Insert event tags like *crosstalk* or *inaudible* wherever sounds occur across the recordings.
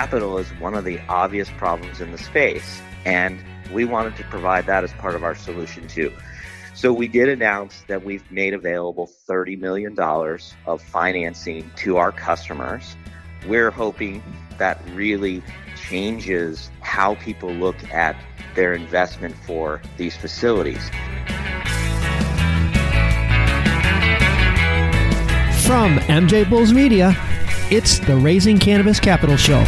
capital is one of the obvious problems in the space, and we wanted to provide that as part of our solution too. So we did announce that we've made available $30 million of financing to our customers. We're hoping that really changes how people look at their investment for these facilities. From MJ Bulls Media, it's the Raising Cannabis Capital Show.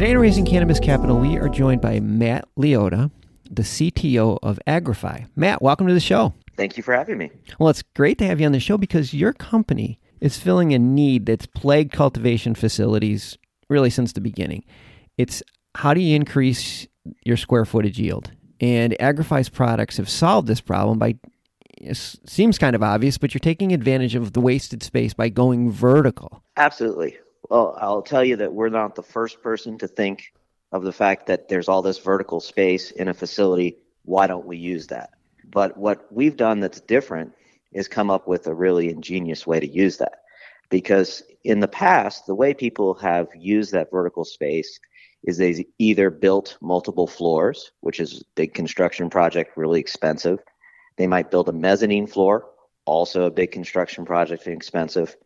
Today in Raising Cannabis Capital, we are joined by Matt Liotta, the CTO of Agrify. Matt, welcome to the show. Thank you for having me. Well, it's great to have you on the show because your company is filling a need that's plagued cultivation facilities really since the beginning. It's how do you increase your square footage yield? And Agrify's products have solved this problem by it seems kind of obvious, but you're taking advantage of the wasted space by going vertical. Absolutely. Well, I'll tell you that we're not the first person to think of the fact that there's all this vertical space in a facility. Why don't we use that? But what we've done that's different is come up with a really ingenious way to use that. Because in the past, the way people have used that vertical space is they either built multiple floors, which is a big construction project, really expensive. They might build a mezzanine floor, also a big construction project and expensive,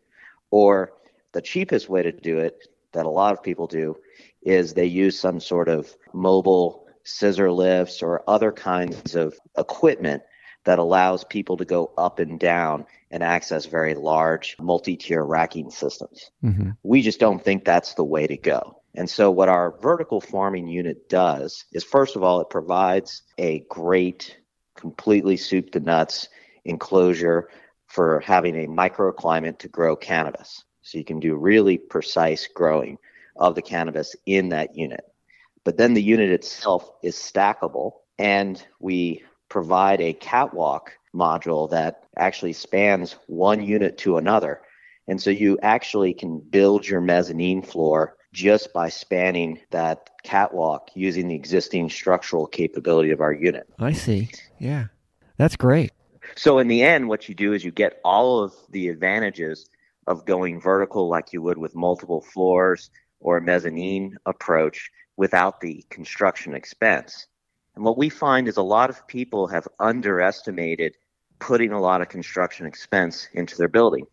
or the cheapest way to do it, that a lot of people do, is they use some sort of mobile scissor lifts or other kinds of equipment that allows people to go up and down and access very large multi tier racking systems. Mm-hmm. We just don't think that's the way to go. And so, what our vertical farming unit does is, first of all, it provides a great, completely soup to nuts enclosure for having a microclimate to grow cannabis. So you can do really precise growing of the cannabis in that unit. But then the unit itself is stackable, and we provide a catwalk module that actually spans one unit to another. And so you actually can build your mezzanine floor just by spanning that catwalk using the existing structural capability of our unit. I see. Yeah. That's great. So in the end, what you do is you get all of the advantages of going vertical like you would with multiple floors or a mezzanine approach without the construction expense. And what we find is a lot of people have underestimated putting a lot of construction expense into their building.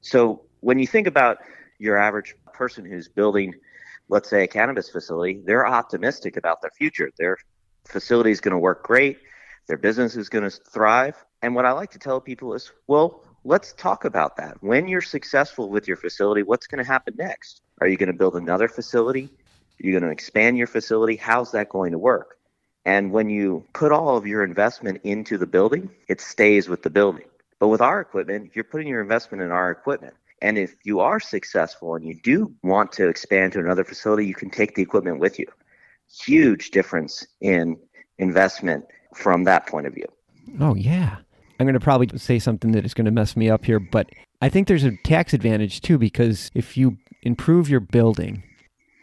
So when you think about your average person who's building, let's say, a cannabis facility, they're optimistic about their future. Their facility is going to work great, their business is going to thrive. And what I like to tell people is, well, let's talk about that. When you're successful with your facility, what's going to happen next? Are you going to build another facility? Are you going to expand your facility? How's that going to work? And when you put all of your investment into the building, it stays with the building. But with our equipment, you're putting your investment in our equipment. And if you are successful and you do want to expand to another facility, you can take the equipment with you. Huge difference in investment from that point of view. Oh, yeah. I'm going to probably say something that is going to mess me up here, but I think there's a tax advantage too because if you improve your building,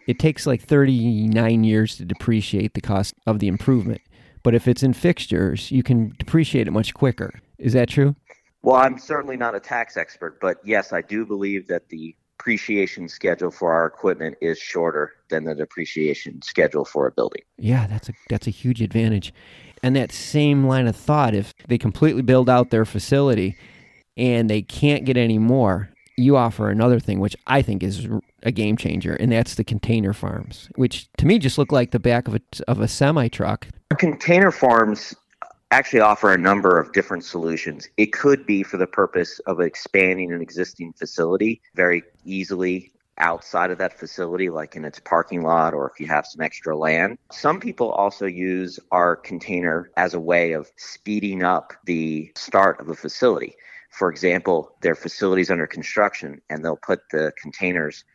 it takes like 39 years to depreciate the cost of the improvement. But if it's in fixtures, you can depreciate it much quicker. Is that true? Well, I'm certainly not a tax expert, but yes, I do believe that the depreciation schedule for our equipment is shorter than the depreciation schedule for a building. Yeah, that's a that's a huge advantage. And that same line of thought, if they completely build out their facility and they can't get any more, you offer another thing, which I think is a game changer, and that's the container farms, which to me just look like the back of a, of a semi truck. Container farms actually offer a number of different solutions. It could be for the purpose of expanding an existing facility very easily outside of that facility, like in its parking lot or if you have some extra land. Some people also use our container as a way of speeding up the start of a facility. For example, their facility's under construction and they'll put the containers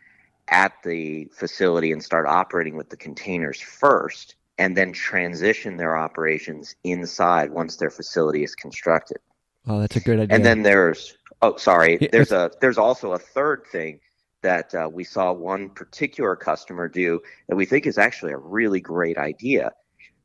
at the facility and start operating with the containers first and then transition their operations inside once their facility is constructed. Oh, that's a good idea. And then there's oh sorry, there's a there's also a third thing that uh, we saw one particular customer do that we think is actually a really great idea.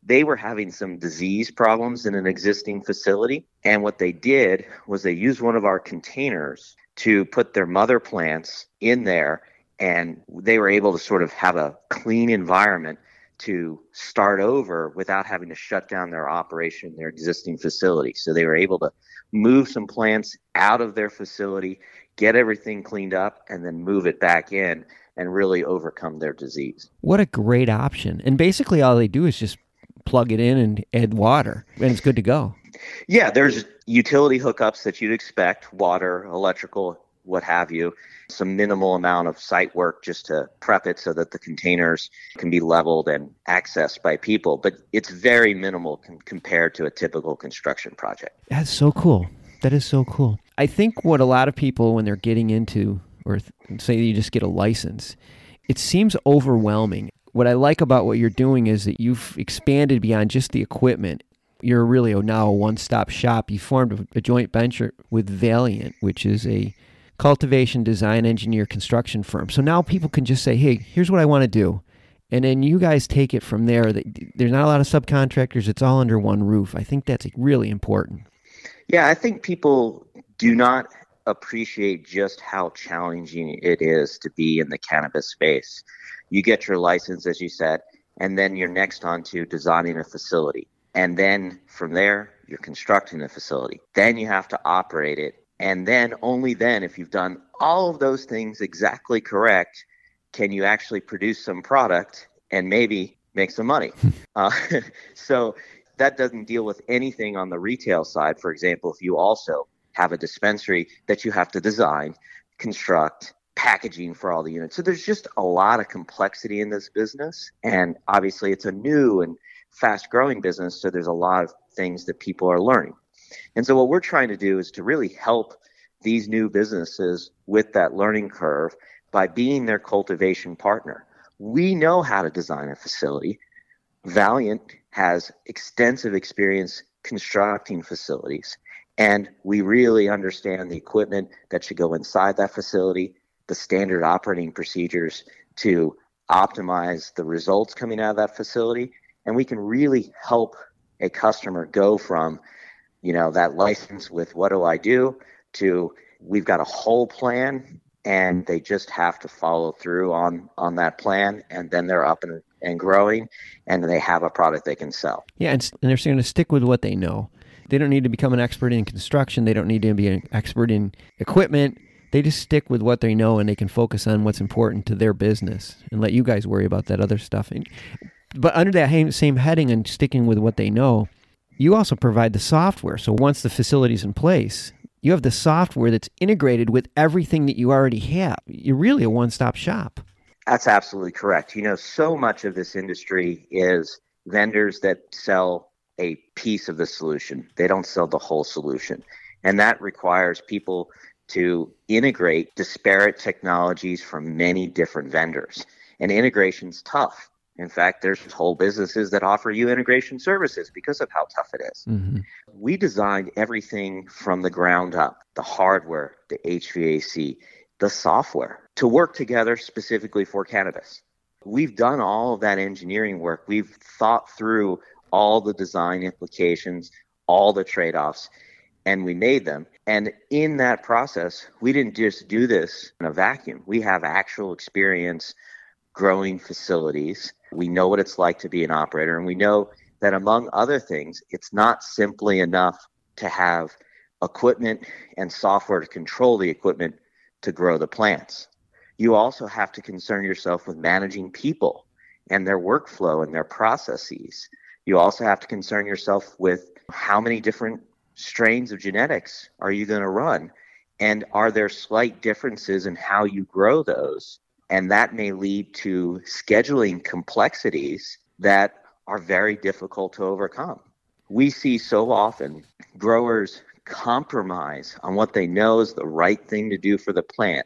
They were having some disease problems in an existing facility, and what they did was they used one of our containers to put their mother plants in there, and they were able to sort of have a clean environment to start over without having to shut down their operation, their existing facility. So they were able to move some plants out of their facility, get everything cleaned up, and then move it back in and really overcome their disease. What a great option. And basically, all they do is just plug it in and add water, and it's good to go. Yeah, there's utility hookups that you'd expect water, electrical, what have you. Some minimal amount of site work just to prep it so that the containers can be leveled and accessed by people. But it's very minimal com- compared to a typical construction project. That's so cool. That is so cool. I think what a lot of people, when they're getting into, or th- say you just get a license, it seems overwhelming. What I like about what you're doing is that you've expanded beyond just the equipment. You're really now a one stop shop. You formed a joint venture with Valiant, which is a cultivation, design, engineer, construction firm. So now people can just say, hey, here's what I want to do. And then you guys take it from there. There's not a lot of subcontractors. It's all under one roof. I think that's really important. Yeah, I think people do not appreciate just how challenging it is to be in the cannabis space. You get your license, as you said, and then you're next on to designing a facility. And then from there, you're constructing the facility. Then you have to operate it and then, only then, if you've done all of those things exactly correct, can you actually produce some product and maybe make some money. *laughs* uh, *laughs* so that doesn't deal with anything on the retail side. For example, if you also have a dispensary that you have to design, construct, packaging for all the units. So there's just a lot of complexity in this business. And obviously, it's a new and fast growing business. So there's a lot of things that people are learning. And so what we're trying to do is to really help these new businesses with that learning curve by being their cultivation partner. We know how to design a facility. Valiant has extensive experience constructing facilities, and we really understand the equipment that should go inside that facility, the standard operating procedures to optimize the results coming out of that facility, and we can really help a customer go from you know, that license with what do I do to we've got a whole plan and they just have to follow through on on that plan and then they're up and, and growing and they have a product they can sell. Yeah, and, and they're going to stick with what they know. They don't need to become an expert in construction. They don't need to be an expert in equipment. They just stick with what they know and they can focus on what's important to their business and let you guys worry about that other stuff. And, but under that same heading and sticking with what they know, you also provide the software. So once the facility's in place, you have the software that's integrated with everything that you already have. You're really a one stop shop. That's absolutely correct. You know, so much of this industry is vendors that sell a piece of the solution, they don't sell the whole solution. And that requires people to integrate disparate technologies from many different vendors. And integration's tough. In fact, there's whole businesses that offer you integration services because of how tough it is. Mm-hmm. We designed everything from the ground up the hardware, the HVAC, the software to work together specifically for cannabis. We've done all of that engineering work. We've thought through all the design implications, all the trade offs, and we made them. And in that process, we didn't just do this in a vacuum. We have actual experience growing facilities we know what it's like to be an operator, and we know that among other things, it's not simply enough to have equipment and software to control the equipment to grow the plants. You also have to concern yourself with managing people and their workflow and their processes. You also have to concern yourself with how many different strains of genetics are you going to run? And are there slight differences in how you grow those and that may lead to scheduling complexities that are very difficult to overcome. We see so often growers compromise on what they know is the right thing to do for the plant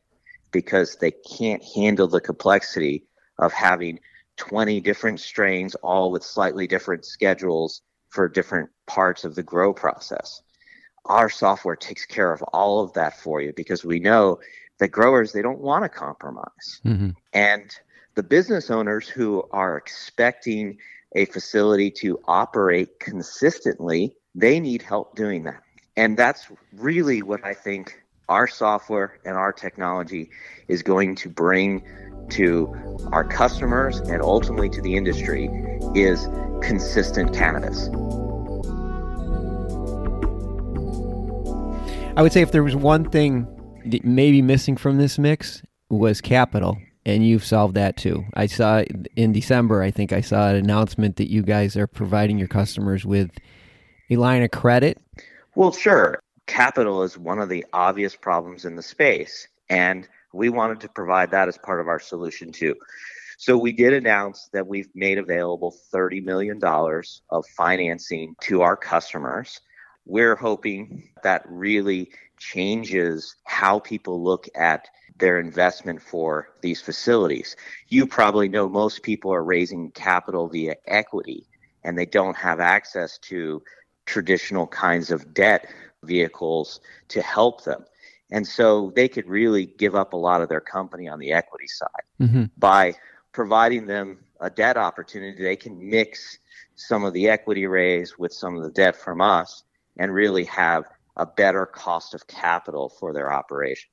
because they can't handle the complexity of having 20 different strains, all with slightly different schedules for different parts of the grow process. our software takes care of all of that for you because we know that growers they don't want to compromise mm-hmm. and the business owners who are expecting a facility to operate consistently they need help doing that and that's really what i think our software and our technology is going to bring to our customers and ultimately to the industry is consistent cannabis. I would say if there was one thing maybe missing from this mix was capital, and you've solved that too. I saw in December, I think I saw an announcement that you guys are providing your customers with a line of credit. Well, sure. Capital is one of the obvious problems in the space, and we wanted to provide that as part of our solution too. So we did announce that we've made available $30 million of financing to our customers. We're hoping that really changes how people look at their investment for these facilities. You probably know most people are raising capital via equity and they don't have access to traditional kinds of debt vehicles to help them. And so they could really give up a lot of their company on the equity side mm-hmm. by providing them a debt opportunity, they can mix some of the equity raise with some of the debt from us and really have a better cost of capital for their operation.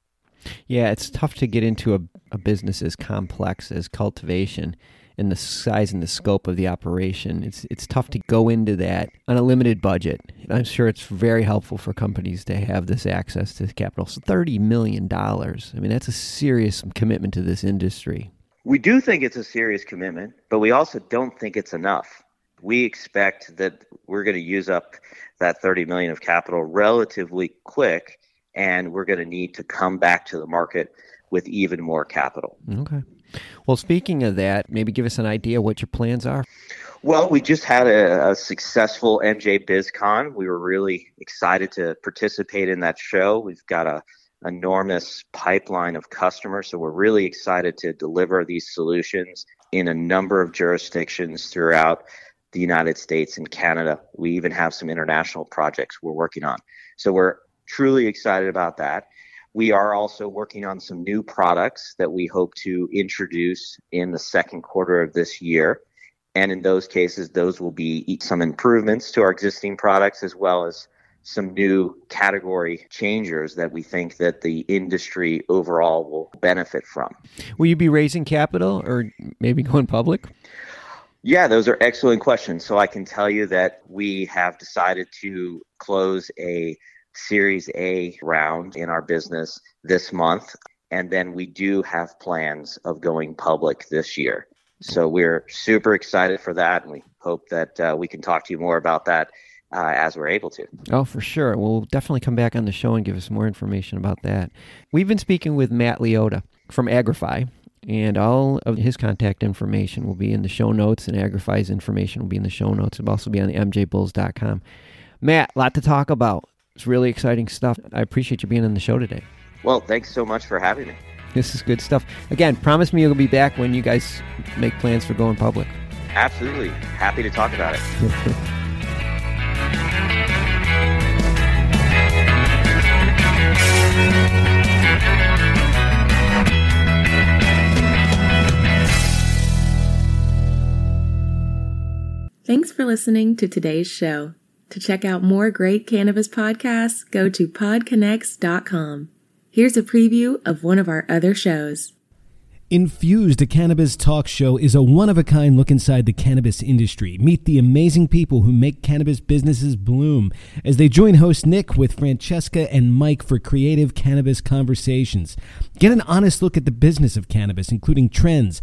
Yeah, it's tough to get into a, a business as complex as cultivation and the size and the scope of the operation. It's it's tough to go into that on a limited budget. I'm sure it's very helpful for companies to have this access to capital. So thirty million dollars. I mean, that's a serious commitment to this industry. We do think it's a serious commitment, but we also don't think it's enough. We expect that we're going to use up that 30 million of capital relatively quick and we're going to need to come back to the market with even more capital. Okay. Well, speaking of that, maybe give us an idea what your plans are. Well, we just had a, a, successful MJ BizCon. We were really excited to participate in that show. We've got a enormous pipeline of customers. So we're really excited to deliver these solutions in a number of jurisdictions throughout the United States and Canada. We even have some international projects we're working on. So we're truly excited about that. We are also working on some new products that we hope to introduce in the second quarter of this year. And in those cases, those will be some improvements to our existing products as well as some new category changers that we think that the industry overall will benefit from. Will you be raising capital or maybe going public? Yeah, those are excellent questions. So I can tell you that we have decided to close a Series A round in our business this month. And then we do have plans of going public this year. So we're super excited for that. And we hope that uh, we can talk to you more about that uh, as we're able to. Oh, for sure. We'll definitely come back on the show and give us more information about that. We've been speaking with Matt Liotta from Agrify, and all of his contact information will be in the show notes, and Agrify's information will be in the show notes. It'll also be on the mjbulls.com. Matt, a lot to talk about. It's really exciting stuff. I appreciate you being on the show today. Well, thanks so much for having me. This is good stuff. Again, promise me you'll be back when you guys make plans for going public. Absolutely. Happy to talk about it. *laughs* for listening to today's show. To check out more great cannabis podcasts, go to podconx.com. Here's a preview of one of our other shows. Infused, a cannabis talk show, is a one of a kind look inside the cannabis industry. Meet the amazing people who make cannabis businesses bloom as they join host Nick with Francesca and Mike for creative cannabis conversations. Get an honest look at the business of cannabis, including trends,